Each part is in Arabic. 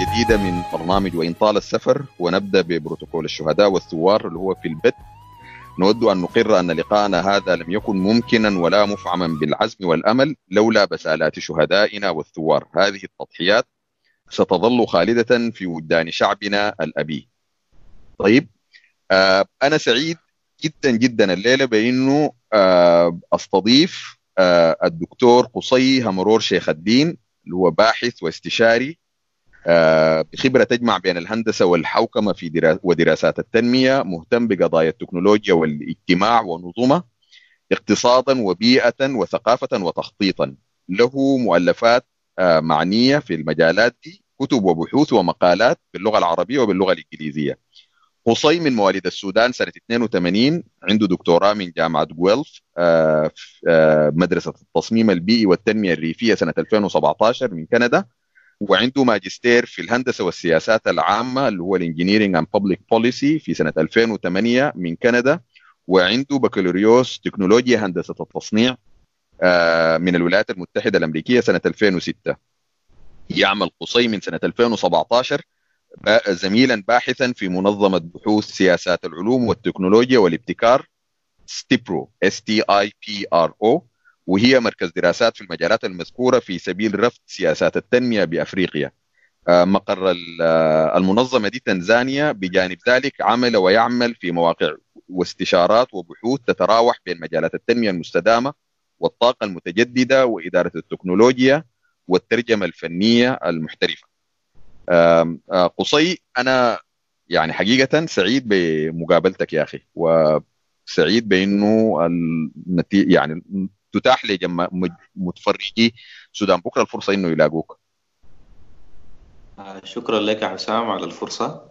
جديدة من برنامج وإن طال السفر ونبدأ ببروتوكول الشهداء والثوار اللي هو في البت نود أن نقر أن لقاءنا هذا لم يكن ممكنا ولا مفعما بالعزم والأمل لولا بسالات شهدائنا والثوار. هذه التضحيات ستظل خالدة في وجدان شعبنا الأبي. طيب آه أنا سعيد جدا جدا الليلة بأنه آه أستضيف آه الدكتور قصي همرور شيخ الدين اللي هو باحث واستشاري آه بخبرة تجمع بين الهندسة والحوكمة في درا ودراسات التنمية مهتم بقضايا التكنولوجيا والاجتماع ونظمه اقتصادا وبيئة وثقافة وتخطيطا. له مؤلفات آه معنية في المجالات دي كتب وبحوث ومقالات باللغة العربية وباللغة الإنجليزية. قصي من مواليد السودان سنة 82 عنده دكتوراه من جامعة جويلف آه مدرسة التصميم البيئي والتنمية الريفية سنة 2017 من كندا. وعنده ماجستير في الهندسة والسياسات العامة اللي هو ال engineering and public policy في سنة 2008 من كندا وعنده بكالوريوس تكنولوجيا هندسة التصنيع آه من الولايات المتحدة الأمريكية سنة 2006 يعمل قصي من سنة 2017 زميلا باحثا في منظمة بحوث سياسات العلوم والتكنولوجيا والابتكار STIPRO S T I P R O وهي مركز دراسات في المجالات المذكورة في سبيل رفد سياسات التنمية بأفريقيا. مقر المنظمة دي تنزانيا بجانب ذلك عمل ويعمل في مواقع واستشارات وبحوث تتراوح بين مجالات التنمية المستدامة والطاقة المتجددة وإدارة التكنولوجيا والترجمة الفنية المحترفة. قصي أنا يعني حقيقة سعيد بمقابلتك يا أخي وسعيد النتيجه يعني تتاح لجم... متفرجي. سودان بكرة الفرصة إنه يلاقوك. شكرا لك حسام على الفرصة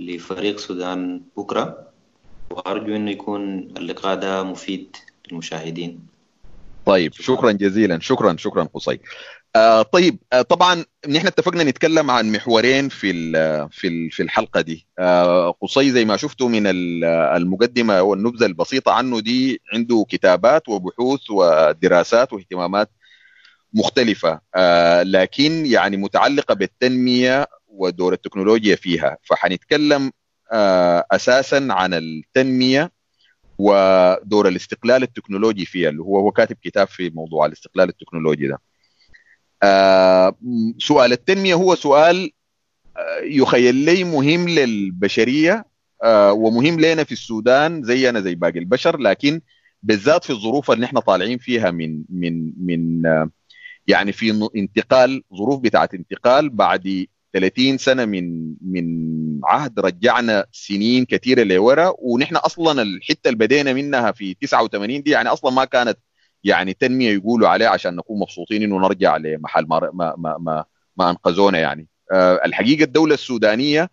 ولفريق سودان بكرة. وأرجو إنه يكون اللقاء ده مفيد للمشاهدين. طيب شكرا جزيلا. شكرا شكرا قصي آه طيب آه طبعا نحن اتفقنا نتكلم عن محورين في في في الحلقة دي. آه قصي زي ما شفتوا من المقدمة والنبذة البسيطة عنه دي عنده كتابات وبحوث ودراسات واهتمامات مختلفة. آه لكن يعني متعلقة بالتنمية ودور التكنولوجيا فيها. فحنتكلم آه أساسا عن التنمية ودور الاستقلال التكنولوجي فيها اللي هو هو كاتب كتاب في موضوع الاستقلال التكنولوجي ده. آه سؤال التنمية هو سؤال آه يخيل لي مهم للبشرية آه ومهم لنا في السودان زينا زي باقي البشر لكن بالذات في الظروف اللي إحنا طالعين فيها من من من يعني في انتقال ظروف بتاعت انتقال بعد 30 سنة من من عهد رجعنا سنين كثيره لورا ونحن أصلا الحتة اللي بدينا منها في 89 دي يعني أصلا ما كانت يعني تنمية يقولوا عليه عشان نكون مبسوطين إنه نرجع لمحل ما ما ما, ما, ما أنقذونا يعني. أه الحقيقة الدولة السودانية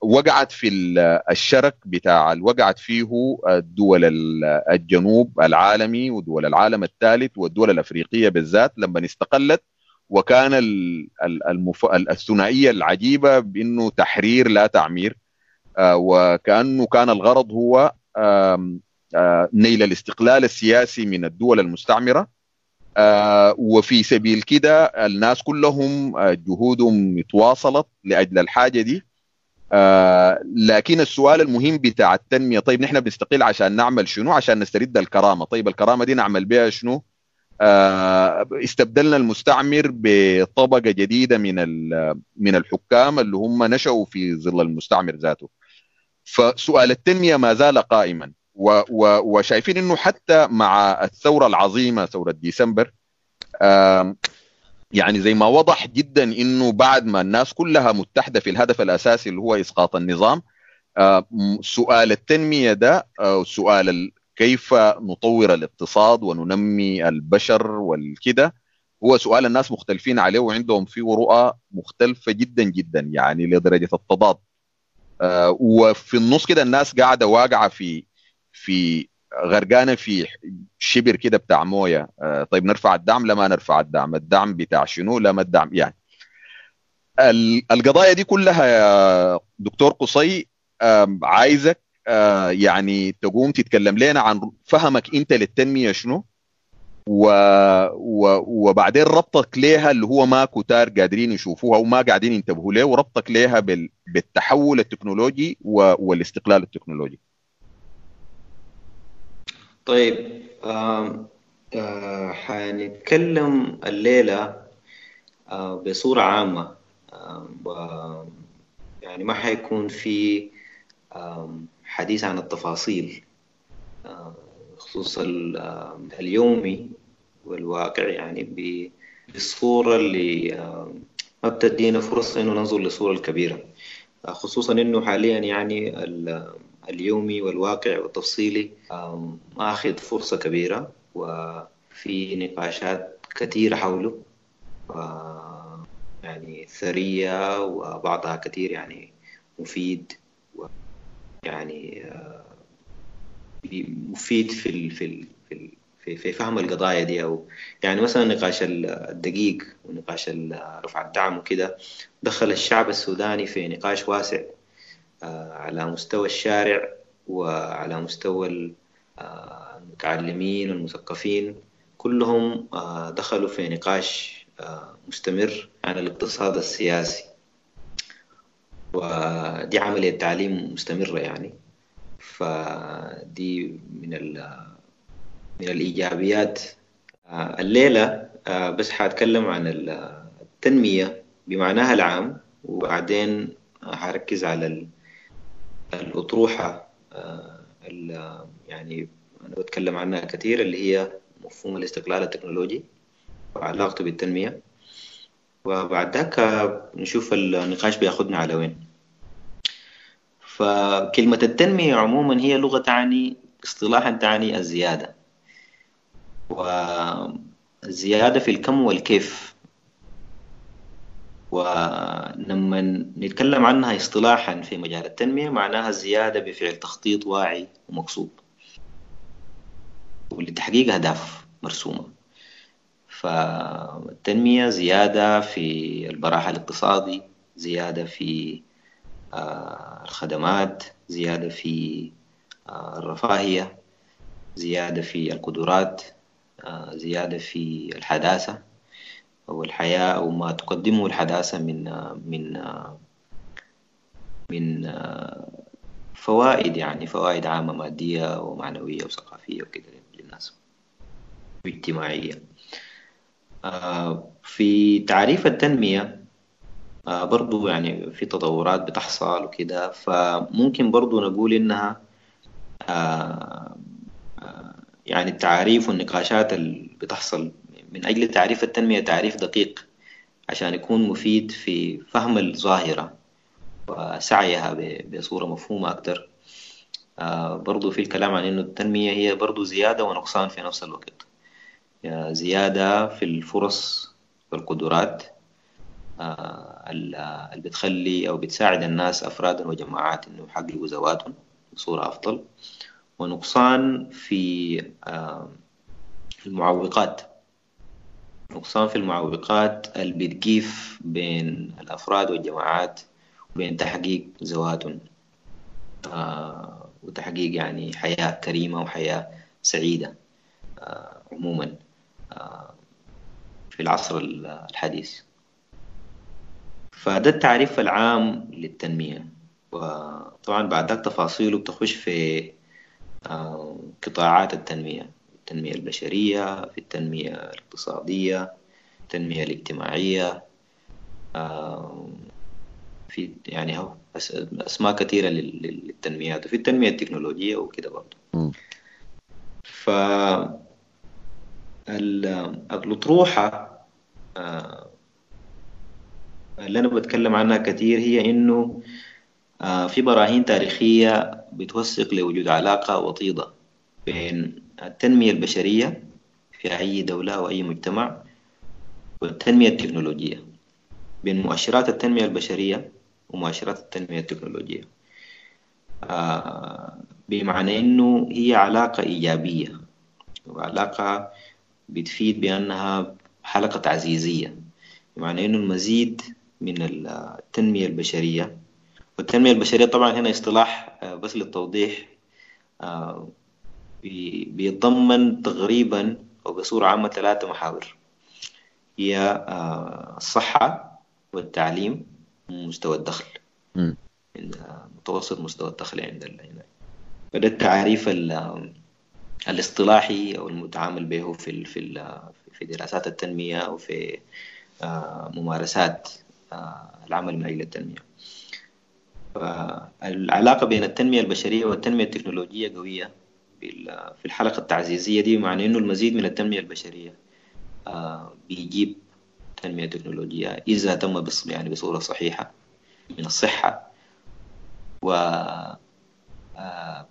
وقعت في الشرك بتاع وقعت فيه دول الجنوب العالمي ودول العالم الثالث والدول الأفريقية بالذات لما استقلت وكان المف... الثنائية العجيبة بإنه تحرير لا تعمير أه وكأنه كان الغرض هو نيل الاستقلال السياسي من الدول المستعمرة وفي سبيل كده الناس كلهم جهودهم تواصلت لأجل الحاجة دي. لكن السؤال المهم بتاع التنمية طيب نحن بنستقل عشان نعمل شنو؟ عشان نسترد الكرامة. طيب الكرامة دي نعمل بها شنو؟ استبدلنا المستعمر بطبقة جديدة من من الحكام اللي هم نشأوا في ظل المستعمر ذاته. فسؤال التنمية ما زال قائما. وشايفين إنه حتى مع الثورة العظيمة ثورة ديسمبر يعني زي ما وضح جدا إنه بعد ما الناس كلها متحدة في الهدف الأساسي اللي هو إسقاط النظام سؤال التنمية ده سؤال كيف نطور الاقتصاد وننمي البشر والكده. هو سؤال الناس مختلفين عليه وعندهم فيه رؤى مختلفة جدا جدا يعني لدرجة التضاد. وفي النص كده الناس قاعدة واقعة في في غرقانة في شبر كده بتاع موية. آه طيب نرفع الدعم لما نرفع الدعم؟ الدعم بتاع شنو؟ لما الدعم يعني. القضايا دي كلها يا دكتور قصي آه عايزك آه يعني تقوم تتكلم لنا عن فهمك انت للتنمية شنو؟ و... و... وبعدين ربطك ليها اللي هو ما كتار قادرين يشوفوها وما قاعدين ينتبهوا ليه وربطك ليها بال... بالتحول التكنولوجي و... والاستقلال التكنولوجي. طيب آه آه حنتكلم الليلة آه بصورة عامة. آه يعني ما حيكون في آه حديث عن التفاصيل آه بخصوص اليومي والواقع يعني بالصورة اللي ما بتدينا فرصة إنه ننظر للصورة الكبيرة. خصوصا إنه حاليا يعني اليومي والواقع والتفصيلي أخذ فرصة كبيرة وفي نقاشات كثيرة حوله يعني ثرية وبعضها كثير يعني مفيد. يعني مفيد في في في في, في فهم القضايا دي. أو يعني مثلا نقاش الدقيق ونقاش رفع الدعم وكده دخل الشعب السوداني في نقاش واسع على مستوى الشارع وعلى مستوى المتعلمين والمثقفين. كلهم دخلوا في نقاش مستمر عن الاقتصاد السياسي. ودي عملية تعليم مستمرة يعني. فدي من من الإيجابيات. الليلة بس حأتكلم عن التنمية بمعناها العام وبعدين حركز على الأطروحة يعني أنا بتكلم عنها كثير اللي هي مفهوم الاستقلال التكنولوجي وعلاقته بالتنمية. وبعد ذاك نشوف النقاش بياخدنا على وين. فكلمة التنمية عموما هي لغة تعني اصطلاحا تعني الزيادة. والزيادة في الكم والكيف. ولما نتكلم عنها اصطلاحا في مجال التنمية معناها الزيادة بفعل تخطيط واعي ومقصود. ولتحقيق أهداف مرسومة. فالتنمية زيادة في البراح الاقتصادي زيادة في الخدمات زيادة في الرفاهية زيادة في القدرات زيادة في الحداثة. أو الحياة أو ما تقدمه الحداثة من من من فوائد يعني فوائد عامة مادية ومعنوية وثقافية وكده للناس واجتماعية. في تعريف التنمية برضو يعني في تطورات بتحصل وكده فممكن برضو نقول إنها يعني التعريف والنقاشات اللي بتحصل من أجل تعريف التنمية تعريف دقيق عشان يكون مفيد في فهم الظاهرة وسعيها بصورة مفهومة أكتر. برضو في الكلام عن إنه التنمية هي برضو زيادة ونقصان في نفس الوقت. زيادة في الفرص والقدرات اللي بتخلي أو بتساعد الناس أفرادا وجماعات إنه يحققوا ذواتهم بصورة أفضل. ونقصان في المعوقات. نقصان في المعوقات اللي بتقيف بين الأفراد والجماعات وبين تحقيق ذواتهم. وتحقيق يعني حياة كريمة وحياة سعيدة عموما. في العصر الحديث. فده التعريف العام للتنمية. وطبعا بعد ذلك تفاصيله بتخش في قطاعات التنمية. التنمية البشرية في التنمية الاقتصادية التنمية الاجتماعية في يعني هو أسماء كثيرة للتنميات. وفي التنمية التكنولوجية وكده برضه. ف الأطروحة اللي أنا بتكلم عنها كثير هي إنه في براهين تاريخية بتوثق لوجود علاقة وطيدة بين التنمية البشرية في أي دولة أو أي مجتمع والتنمية التكنولوجية بين مؤشرات التنمية البشرية ومؤشرات التنمية التكنولوجية. بمعنى إنه هي علاقة إيجابية وعلاقة بتفيد بأنها حلقة تعزيزية بمعنى إنه المزيد من التنمية البشرية. والتنمية البشرية طبعا هنا اصطلاح بس للتوضيح بيتضمن تقريبا أو بصورة عامة ثلاثة محاور. هي آه، الصحة والتعليم ومستوى الدخل. متوسط مستوى الدخل عند فده التعريف ال- الاصطلاحي أو المتعامل به في في في دراسات التنمية أو في آه، ممارسات آه، العمل من أجل التنمية. العلاقة بين التنمية البشرية والتنمية التكنولوجية قوية بال- في الحلقة التعزيزية دي معنى إنه المزيد من التنمية البشرية آه، بيجيب تنمية تكنولوجية إذا تم يعني بصورة صحيحة من الصحة. و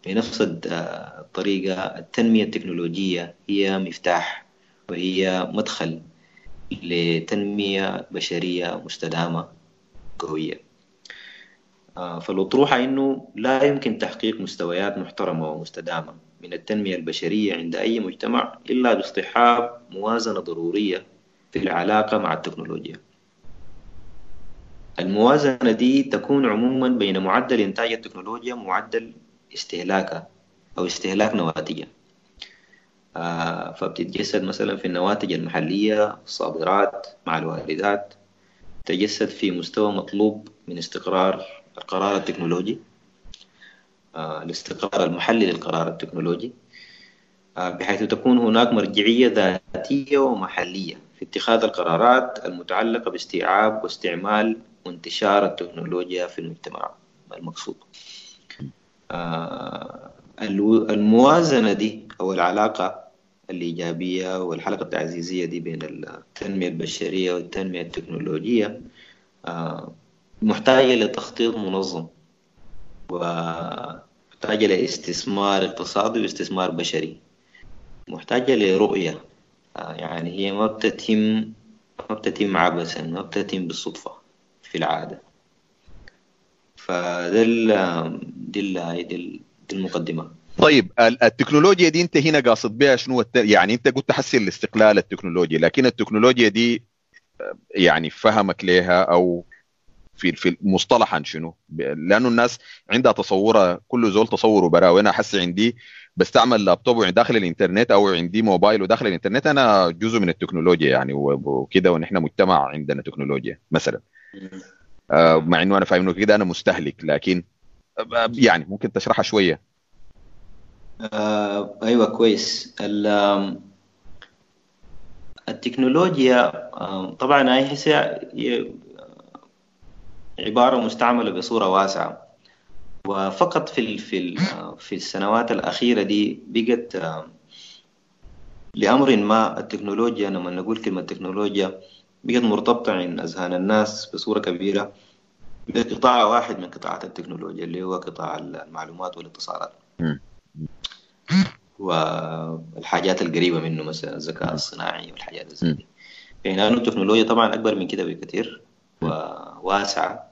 بنفس الطريقة التنمية التكنولوجية هي مفتاح وهي مدخل لتنمية بشرية مستدامة قوية. آه، فالأطروحة إنه لا يمكن تحقيق مستويات محترمة ومستدامة من التنمية البشرية عند أي مجتمع إلا باصطحاب موازنة ضرورية في العلاقة مع التكنولوجيا. الموازنة دي تكون عموما بين معدل إنتاج التكنولوجيا ومعدل استهلاكها أو استهلاك نواتجها آه، فبتتجسد مثلا في النواتج المحلية الصادرات مع الواردات تجسد في مستوى مطلوب من استقرار القرار التكنولوجي آه، الاستقرار المحلي للقرار التكنولوجي آه، بحيث تكون هناك مرجعية ذاتية ومحلية في اتخاذ القرارات المتعلقة باستيعاب واستعمال وانتشار التكنولوجيا في المجتمع المقصود. الموازنة دي أو العلاقة الإيجابية والحلقة التعزيزية دي بين التنمية البشرية والتنمية التكنولوجية آه، محتاجة لتخطيط منظم ومحتاجة لاستثمار اقتصادي واستثمار بشري. محتاجة لرؤية آه، يعني هي ما بتتم ما بتتم عبثا ما بتتم بالصدفة في العادة. فده ال- دي ال- دي ال- دي المقدمة طيب ال- التكنولوجيا دي انت هنا قاصد بها شنو؟ الت... يعني انت قلت حسي الاستقلال التكنولوجي لكن التكنولوجيا دي يعني فهمك لها أو في في مصطلحا شنو؟ لأنه الناس عندها تصورها كل زول تصوره برا وأنا حسي عندي بستعمل لابتوب داخل الإنترنت أو عندي موبايل وداخل الإنترنت أنا جزء من التكنولوجيا يعني وكده ونحن مجتمع عندنا تكنولوجيا مثلا. مع إنه أنا فاهم إنه كده أنا مستهلك لكن آه، يعني ممكن تشرحها شوية. آه أيوه كويس. التكنولوجيا طبعا هي هسه هي عبارة مستعملة بصورة واسعة. وفقط في في آه، في السنوات الأخيرة دي بقت آم، لأمر ما التكنولوجيا لما نقول كلمة تكنولوجيا بقت مرتبطة عند أذهان الناس بصورة كبيرة بقطاع واحد من قطاعات التكنولوجيا اللي هو قطاع المعلومات والاتصالات. والحاجات القريبة منه مثلا الذكاء الصناعي والحاجات زي دي. يعني التكنولوجيا طبعا أكبر من كده بكثير وواسعة.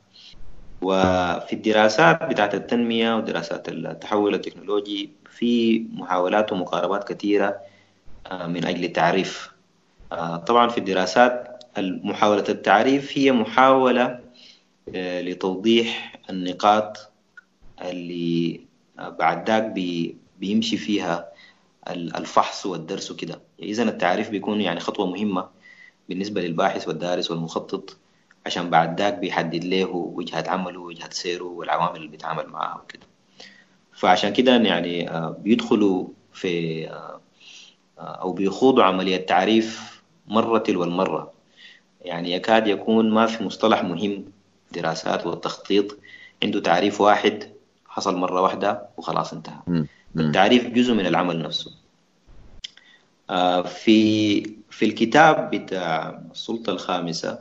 وفي الدراسات بتاعت التنمية ودراسات التحول التكنولوجي في محاولات ومقاربات كثيرة آه، من أجل التعريف. آه، طبعا في الدراسات محاولة التعريف هي محاولة آه، لتوضيح النقاط اللي بعد ذاك بي- بيمشي فيها ال- الفحص والدرس وكده. إذا التعريف بيكون يعني خطوة مهمة بالنسبة للباحث والدارس والمخطط عشان بعد ذاك بيحدد له وجهة عمله ووجهة سيره والعوامل اللي بيتعامل معاها وكده. فعشان كده يعني آه، بيدخلوا في آه، أو بيخوضوا عملية تعريف مرة تلو المرة. يعني يكاد يكون ما في مصطلح مهم دراسات والتخطيط. عنده تعريف واحد حصل مرة واحدة وخلاص انتهى. التعريف جزء من العمل نفسه. آه، في في الكتاب بتاع السلطة الخامسة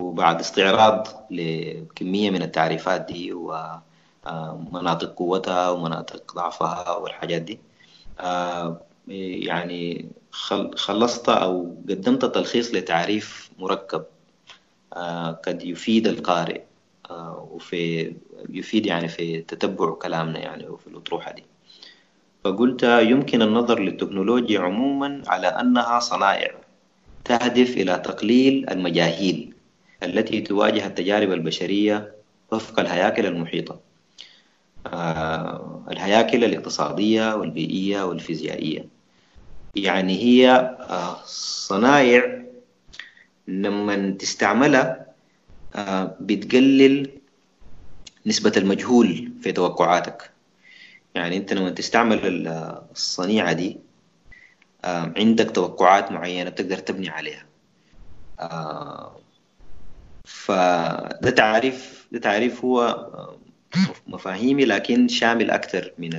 وبعد استعراض لكمية من التعريفات دي ومناطق قوتها ومناطق ضعفها والحاجات دي آه، يعني خلصت أو قدمت تلخيص لتعريف مركب آه، قد يفيد القارئ آه، وفي يفيد يعني في تتبع كلامنا يعني وفي الأطروحة دي. فقلت يمكن النظر للتكنولوجيا عموما على أنها صنائع تهدف إلى تقليل المجاهيل التي تواجه التجارب البشرية وفق الهياكل المحيطة آه، الهياكل الاقتصادية والبيئية والفيزيائية. يعني هي آه، صنايع لما تستعملها آه، بتقلل نسبة المجهول في توقعاتك. يعني انت لما تستعمل الصنيعة دي عندك توقعات معينة بتقدر تبني عليها. فده تعريف ده تعريف هو مفاهيمي لكن شامل أكثر من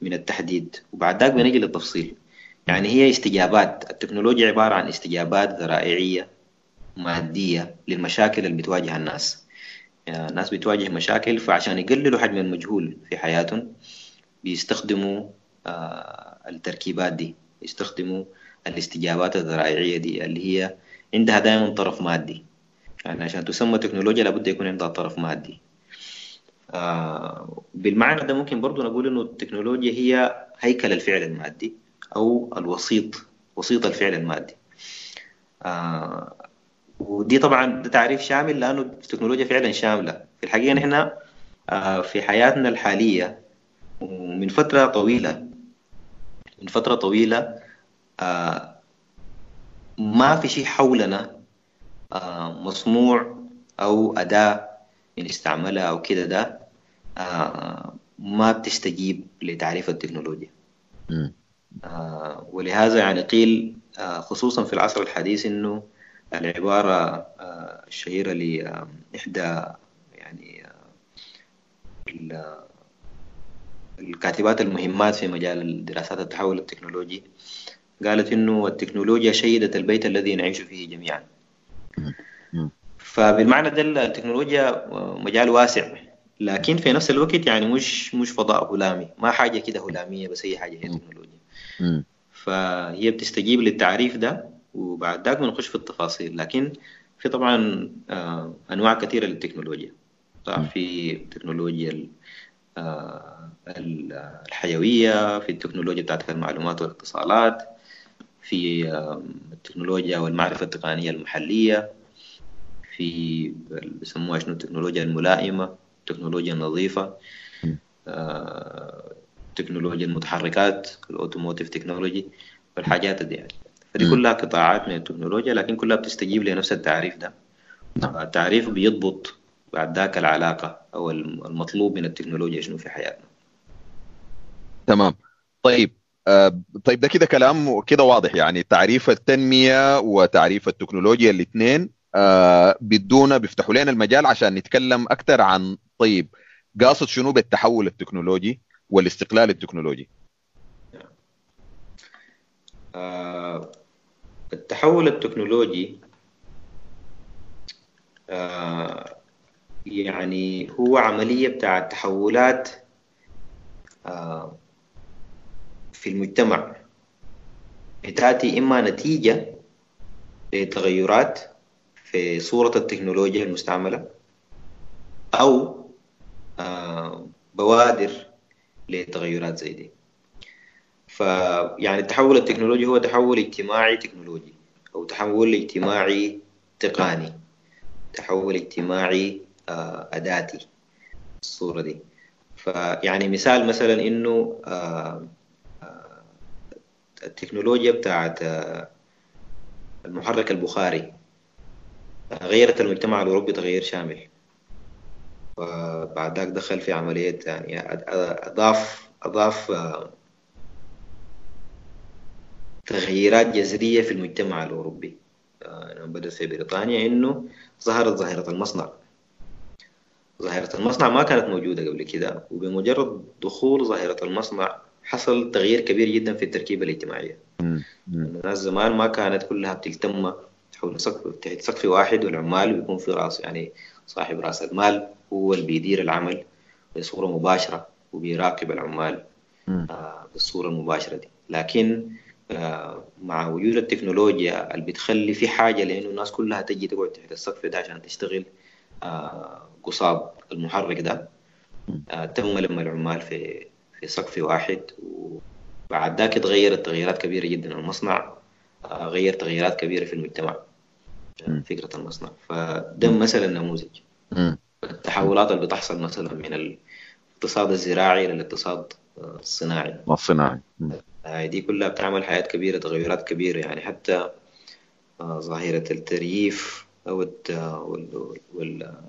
من التحديد. وبعد ذاك بنجي للتفصيل. يعني هي استجابات. التكنولوجيا عبارة عن استجابات ذرائعية مادية للمشاكل اللي بتواجه الناس. يعني الناس بتواجه مشاكل فعشان يقللوا حجم المجهول في حياتهم بيستخدموا آه التركيبات دي. يستخدموا الاستجابات الذرائعية دي اللي هي عندها دائما طرف مادي. يعني عشان تسمى تكنولوجيا لابد يكون عندها طرف مادي. آه بالمعنى ده ممكن برضو نقول إنه التكنولوجيا هي هيكل الفعل المادي. أو الوسيط وسيط الفعل المادي. آه ودي طبعا ده تعريف شامل لأنه التكنولوجيا فعلا شاملة. في الحقيقة نحن آه في حياتنا الحالية ومن فترة طويلة من فترة طويلة آه ما في شيء حولنا آه مصنوع أو أداة بنستعملها أو كده ده آه ما بتستجيب لتعريف التكنولوجيا. آه ولهذا يعني قيل آه خصوصا في العصر الحديث إنه العبارة آه الشهيرة لإحدى يعني الكاتبات المهمات في مجال دراسات التحول التكنولوجي. قالت إنه التكنولوجيا شيدت البيت الذي نعيش فيه جميعا. فبالمعنى ده التكنولوجيا مجال واسع. لكن في نفس الوقت يعني مش مش فضاء هلامي. ما حاجة كده هلامية بس هي حاجة هي تكنولوجيا. فهي بتستجيب للتعريف ده وبعد ذاك بنخش في التفاصيل. لكن في طبعا آه أنواع كثيرة للتكنولوجيا. صح في تكنولوجيا آه الحيوية في التكنولوجيا بتاعت المعلومات والاتصالات في آه التكنولوجيا والمعرفه التقنية المحلية في بيسموها شنو التكنولوجيا الملائمة التكنولوجيا النظيفة آه، تكنولوجيا المتحركات ال automotive technology والحاجات دي يعني. فدي كلها قطاعات من التكنولوجيا لكن كلها بتستجيب لنفس التعريف ده. التعريف بيضبط بعد ذاك العلاقة أو المطلوب من التكنولوجيا شنو في حياتنا. تمام. طيب آه طيب ده كده كلام كده واضح يعني. تعريف التنمية وتعريف التكنولوجيا الاثنين آه بدونا بيفتحوا لنا المجال عشان نتكلم أكثر عن طيب قاصد شنو بالتحول التكنولوجي؟ والاستقلال التكنولوجي. آه التحول التكنولوجي آه يعني هو عملية بتاع تحولات آه في المجتمع. بتأتي إما نتيجة لتغيرات في صورة التكنولوجيا المستعملة أو بوادر لتغيرات زي دي. فيعني التحول التكنولوجي هو تحول اجتماعي تكنولوجي أو تحول اجتماعي تقني تحول اجتماعي آه أداتي الصورة دي. فيعني مثال مثلا إنه آه التكنولوجيا بتاعت المحرك البخاري غيرت المجتمع الأوروبي تغيير شامل. وبعد ذاك دخل في عملية يعني أضاف أضاف تغييرات جذرية في المجتمع الأوروبي. لما بدأت في بريطانيا إنه ظهرت ظاهرة المصنع. ظاهرة المصنع ما كانت موجودة قبل كده وبمجرد دخول ظاهرة المصنع حصل تغيير كبير جدا في التركيبة الاجتماعية. الناس زمان ما كانت كلها بتلتم حول سقف تحت سقف واحد والعمال بيكون في رأس يعني صاحب رأس المال هو اللي بيدير العمل بصورة مباشرة وبيراقب العمال آه بالصورة المباشرة دي. لكن آه مع وجود التكنولوجيا اللي بتخلي في حاجة لأنه الناس كلها تجي تقعد تحت السقف ده عشان تشتغل آه قصاب المحرك ده تم لما العمال في في سقف واحد. وبعد ذاك تغيرت تغييرات كبيرة جدا. المصنع غير تغييرات كبيرة في المجتمع. فكرة المصنع. فده مثلا نموذج. التحولات اللي بتحصل مثلا من الاقتصاد الزراعي للاقتصاد الصناعي. الصناعي. دي كلها بتعمل حياة كبيرة تغيرات كبيرة. يعني حتى ظاهرة الترييف أو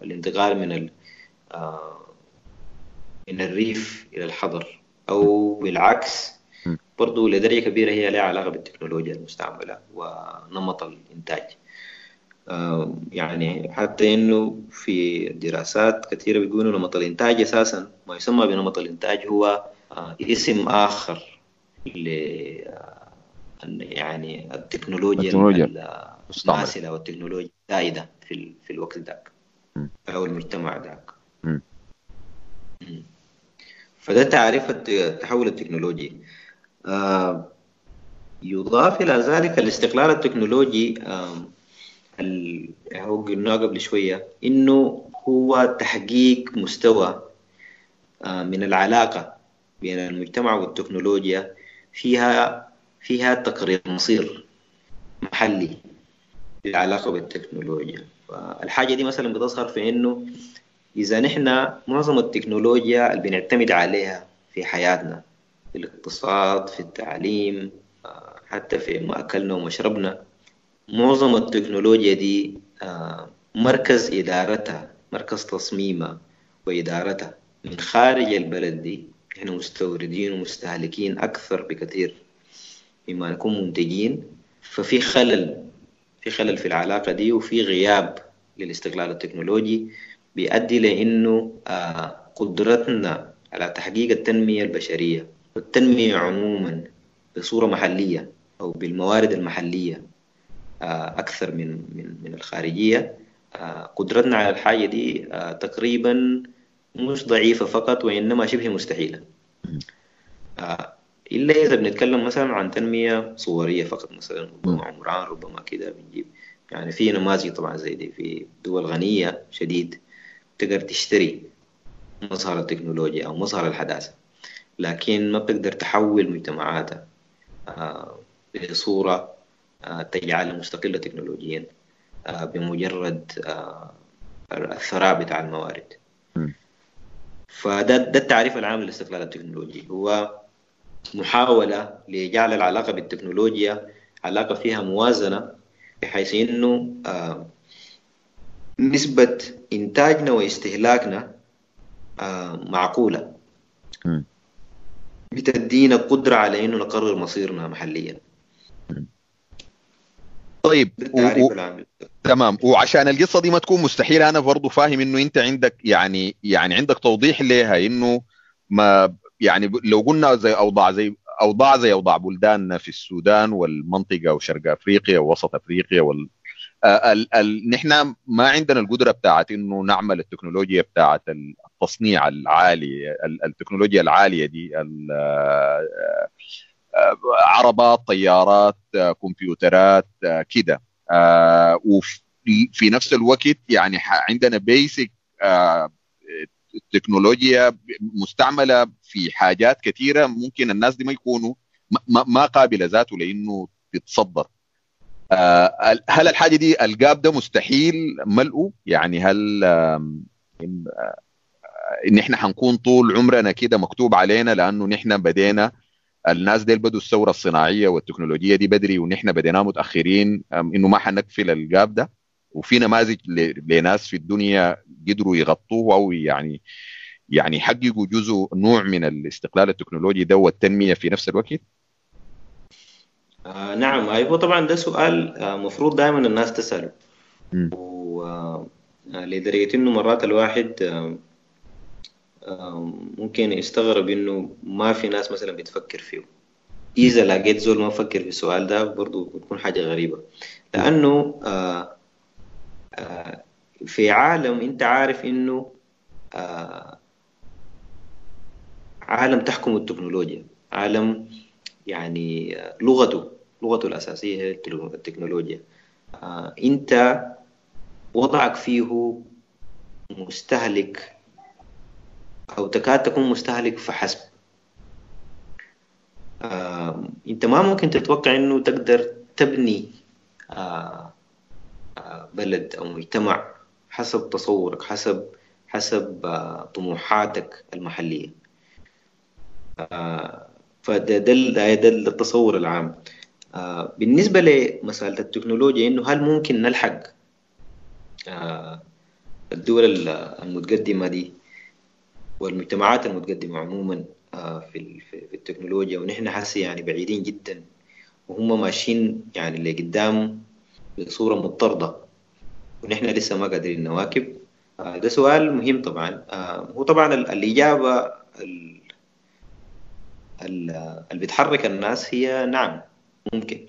والانتقال من من الريف إلى الحضر أو بالعكس. برضو لدرجة كبيرة هي لها علاقة بالتكنولوجيا المستعملة ونمط الإنتاج. يعني حتى إنه في دراسات كثيرة بيقولوا نمط الإنتاج أساسا ما يسمى بنمط الإنتاج هو اسم آخر ل يعني التكنولوجيا. الماثله والتكنولوجيا السائده في في الوقت ذاك أو المجتمع ذاك. فده تعريف التحول التكنولوجي. يضاف إلى ذلك الاستقلال التكنولوجي هو قلناه قبل شوية إنه هو تحقيق مستوى من العلاقة بين المجتمع والتكنولوجيا. فيها فيها تقرير مصير محلي للعلاقة بالتكنولوجيا. الحاجة دي مثلا بتظهر في إنه إذا نحن معظم التكنولوجيا اللي بنعتمد عليها في حياتنا في الاقتصاد في التعليم حتى في مأكلنا ومشربنا معظم التكنولوجيا دي مركز إدارتها مركز تصميمها وإدارتها من خارج البلد دي. إحنا مستوردين ومستهلكين أكثر بكثير مما نكون منتجين. ففي خلل في خلل في العلاقة دي وفي غياب للاستقلال التكنولوجي بيؤدي لأنه قدرتنا على تحقيق التنمية البشرية والتنمية عموما بصورة محلية أو بالموارد المحلية أكثر من من من الخارجية. قدرتنا على الحاجة دي تقريبا مش ضعيفة فقط وإنما شبه مستحيلة. إلا إذا بنتكلم مثلا عن تنمية صورية فقط مثلا ربما عمران ربما كده بنجيب. يعني في نماذج طبعا زي دي في دول غنية شديد تقدر تشتري مظهر التكنولوجيا أو مظهر الحداثة لكن ما بتقدر تحول مجتمعاتها بصورة تجعلها مستقلة تكنولوجيا بمجرد الثراء بتاع الموارد. فده ده التعريف العام للاستقلال التكنولوجي هو محاولة لجعل العلاقة بالتكنولوجيا علاقة فيها موازنة بحيث إنه نسبة إنتاجنا واستهلاكنا معقولة. بتدينا قدرة على إنه نقرر مصيرنا محليا. طيب و... تمام. وعشان القصة دي ما تكون مستحيلة أنا برضه فاهم إنه أنت عندك يعني يعني عندك توضيح لها إنه ما يعني لو قلنا زي أوضاع زي أوضاع زي أوضاع بلداننا في السودان والمنطقة وشرق أفريقيا ووسط أفريقيا وال ال... ال... نحن ما عندنا القدرة بتاعت إنه نعمل التكنولوجيا بتاعت التصنيع العالي التكنولوجيا العالية دي ال... عربات طيارات كمبيوترات كده. وفي نفس الوقت يعني عندنا بيسك تكنولوجيا مستعملة في حاجات كثيرة ممكن الناس دي ما يكونوا ما قابلة ذاته لإنه تتصدر. هل الحاجة دي الجاب ده مستحيل ملئه يعني هل إن إحنا حنكون طول عمرنا كده مكتوب علينا لأنه نحن بدينا الناس دي بدوا الثورة الصناعية والتكنولوجية دي بدري ونحن بدينا متأخرين إنه ما حنقفل الجاب ده. وفي نماذج لناس في الدنيا قدروا يغطوه أو يعني يعني يحققوا جزء نوع من الاستقلال التكنولوجي ده والتنمية في نفس الوقت؟ آه نعم. أيوه طبعا ده سؤال مفروض آه دائما الناس تسأله. ولدرجه إنه مرات الواحد آه ممكن يستغرب إنه ما في ناس مثلا بتفكر فيه. إذا لقيت زول ما فكر في السؤال ده برضو بتكون حاجة غريبة. لأنه آآ آآ في عالم أنت عارف إنه عالم تحكم التكنولوجيا. عالم يعني لغته لغته الأساسية هي التكنولوجيا. أنت وضعك فيه مستهلك أو تكاد تكون مستهلك فحسب. آه، أنت ما ممكن تتوقع أنه تقدر تبني آه، آه، بلد أو مجتمع حسب تصورك حسب حسب طموحاتك المحلية. آه، فده ده ده التصور العام. آه، بالنسبة لمسألة التكنولوجيا إنه هل ممكن نلحق آه، الدول المتقدمة دي؟ والمجتمعات المتقدمة عموما في في التكنولوجيا ونحن حاسي يعني بعيدين جدا. وهم ماشيين يعني لقدام بصورة مضطردة. ونحن لسه ما قادرين نواكب. ده سؤال مهم طبعا. هو طبعا الإجابة اللي بتحرك الناس هي نعم ممكن.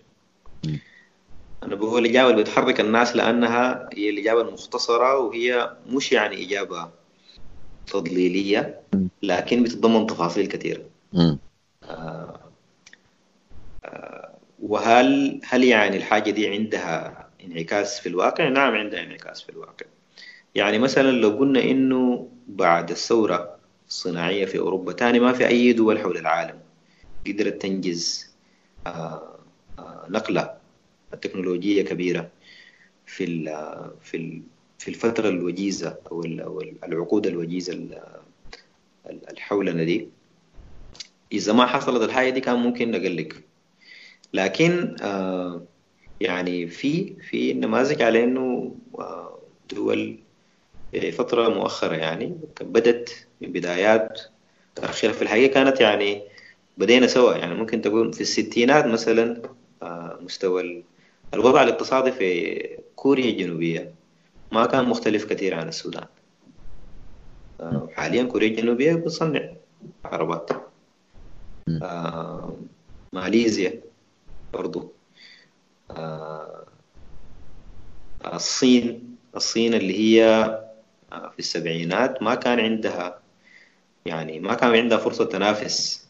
أنا بقول الإجابة اللي بتحرك الناس لأنها هي الإجابة المختصرة وهي مش يعني إجابة تضليلية لكن بتتضمن تفاصيل كثيرة. آه آه وهل هل يعني الحاجة دي عندها انعكاس في الواقع؟ نعم عندها انعكاس في الواقع. يعني مثلا لو قلنا إنه بعد الثورة الصناعية في أوروبا تاني ما في أي دول حول العالم قدرت تنجز آه، نقلة تكنولوجية كبيرة في في في الفترة الوجيزة أو العقود الوجيزة الحولنا دي إذا ما حصلت الحاجة دي كان ممكن نقلق. لكن آه، يعني في في نماذج على إنه دول فترة مؤخرة يعني بدت من بدايات تأخير في الحقيقة كانت يعني بدينا سوا. يعني ممكن تقول في الستينات مثلا آه، مستوى الوضع الاقتصادي في كوريا الجنوبية ما كان مختلف كثير عن السودان. آه، حاليا كوريا الجنوبية بتصنع عربات. آه، ماليزيا برضو. الصين الصين اللي هي في السبعينات ما كان عندها يعني ما كان عندها فرصة تنافس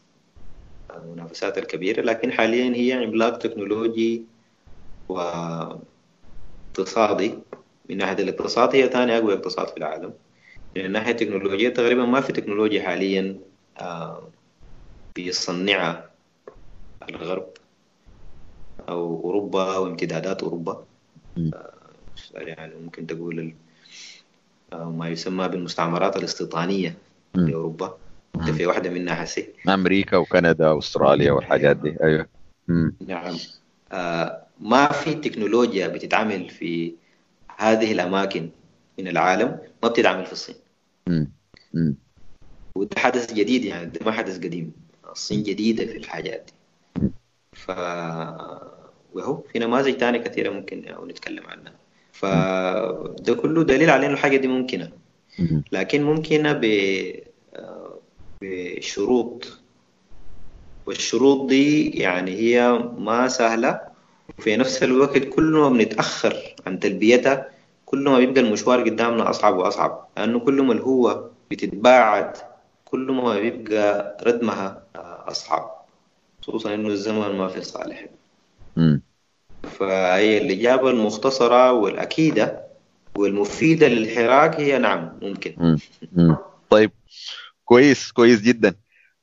المنافسات الكبيرة لكن حاليا هي عملاق تكنولوجي واقتصادي من ناحية الاقتصاد هي ثاني أقوى اقتصاد في العالم. من الناحية التكنولوجية تقريبا ما في تكنولوجيا حاليا آه، بيصنعها الغرب أو أوروبا أو امتدادات أوروبا. آه، يعني ممكن تقول آه، ما يسمى بالمستعمرات الاستيطانية في أوروبا. في واحدة منها حسي. أمريكا وكندا وأستراليا والحاجات دي. مم. نعم. آه ما في تكنولوجيا بتتعمل في هذه الأماكن من العالم ما بتتعمل في الصين. مم. مم. وده حدث جديد يعني ده ما حدث قديم. الصين جديدة في الحاجات دي. ف وهو في نماذج تانية كثيرة ممكن نتكلم عنها. فده كله دليل على انه الحاجة دي ممكنة. لكن ممكنة ب بشروط. والشروط دي يعني هي ما سهلة وفي نفس الوقت كل ما بنتأخر عن تلبيتها كل ما بيبقى المشوار قدامنا أصعب وأصعب لأنه كل ما الهوة بتتباعد كل ما بيبقى ردمها أصعب خصوصا إنه الزمن ما في صالح فهي الإجابة المختصرة والأكيدة والمفيدة للحراك هي نعم ممكن مم. مم. طيب كويس كويس جدا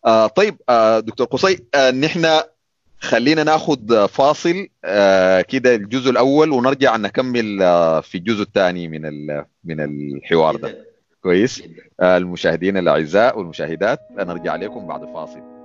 آه طيب آه دكتور قصي آه نحن خلينا ناخذ فاصل آه، كده الجزء الأول ونرجع نكمل آه، في الجزء الثاني من من الحوار ده. كويس؟ آه، المشاهدين الأعزاء والمشاهدات نرجع لكم بعد فاصل.